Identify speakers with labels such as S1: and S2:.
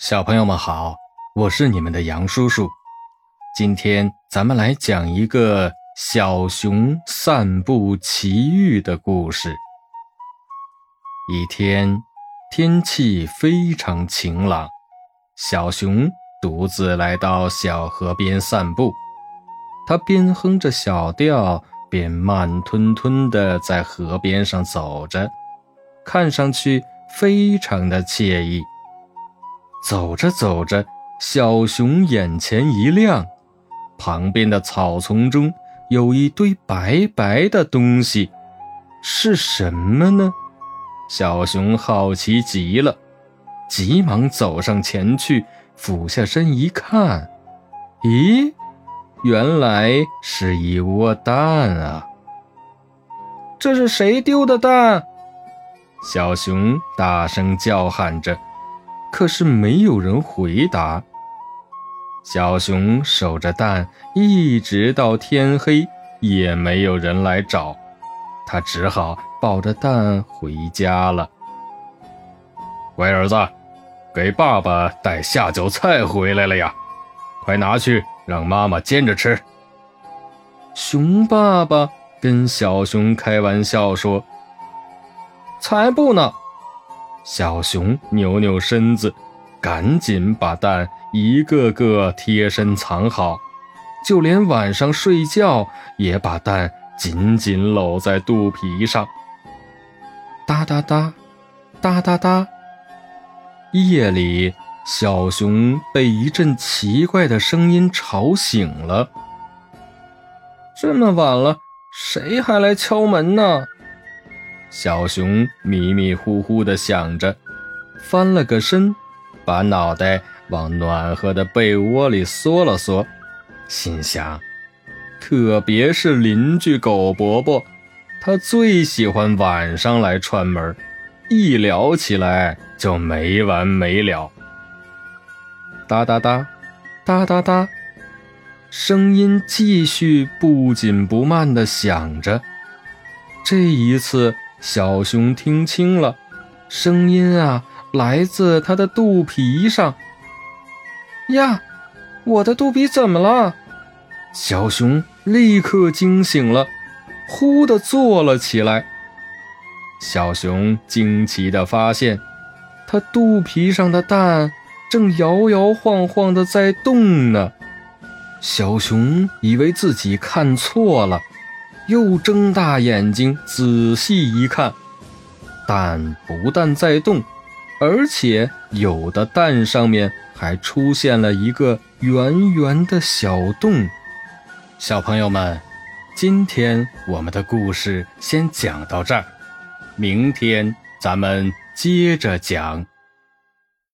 S1: 小朋友们好，我是你们的杨叔叔。今天咱们来讲一个小熊散步奇遇的故事。一天，天气非常晴朗，小熊独自来到小河边散步。他边哼着小调，边慢吞吞地在河边上走着，看上去非常的惬意。走着走着，小熊眼前一亮，旁边的草丛中有一堆白白的东西，是什么呢？小熊好奇极了，急忙走上前去，俯下身一看，咦，原来是一窝蛋啊！
S2: 这是谁丢的蛋？
S1: 小熊大声叫喊着。可是没有人回答。小熊守着蛋，一直到天黑，也没有人来找，他只好抱着蛋回家了。乖儿子，给爸爸带下酒菜回来了呀，快拿去让妈妈煎着吃。熊爸爸跟小熊开玩笑说：“
S2: 才不呢。”
S1: 小熊扭扭身子，赶紧把蛋一个个贴身藏好，就连晚上睡觉也把蛋紧紧搂在肚皮上。哒哒哒，哒哒哒。夜里，小熊被一阵奇怪的声音吵醒了。
S2: 这么晚了，谁还来敲门呢？
S1: 小熊迷迷糊糊地想着，翻了个身，把脑袋往暖和的被窝里缩了缩，心想：特别是邻居狗伯伯，他最喜欢晚上来串门，一聊起来就没完没了。哒哒哒，哒哒哒，声音继续不紧不慢地响着，这一次。小熊听清了，声音啊，来自它的肚皮上。
S2: 呀，我的肚皮怎么了？
S1: 小熊立刻惊醒了，呼的坐了起来。小熊惊奇地发现，它肚皮上的蛋正摇摇晃晃地在动呢。小熊以为自己看错了。又睁大眼睛仔细一看，蛋不但在动，而且有的蛋上面还出现了一个圆圆的小洞。小朋友们，今天我们的故事先讲到这儿，明天咱们接着讲。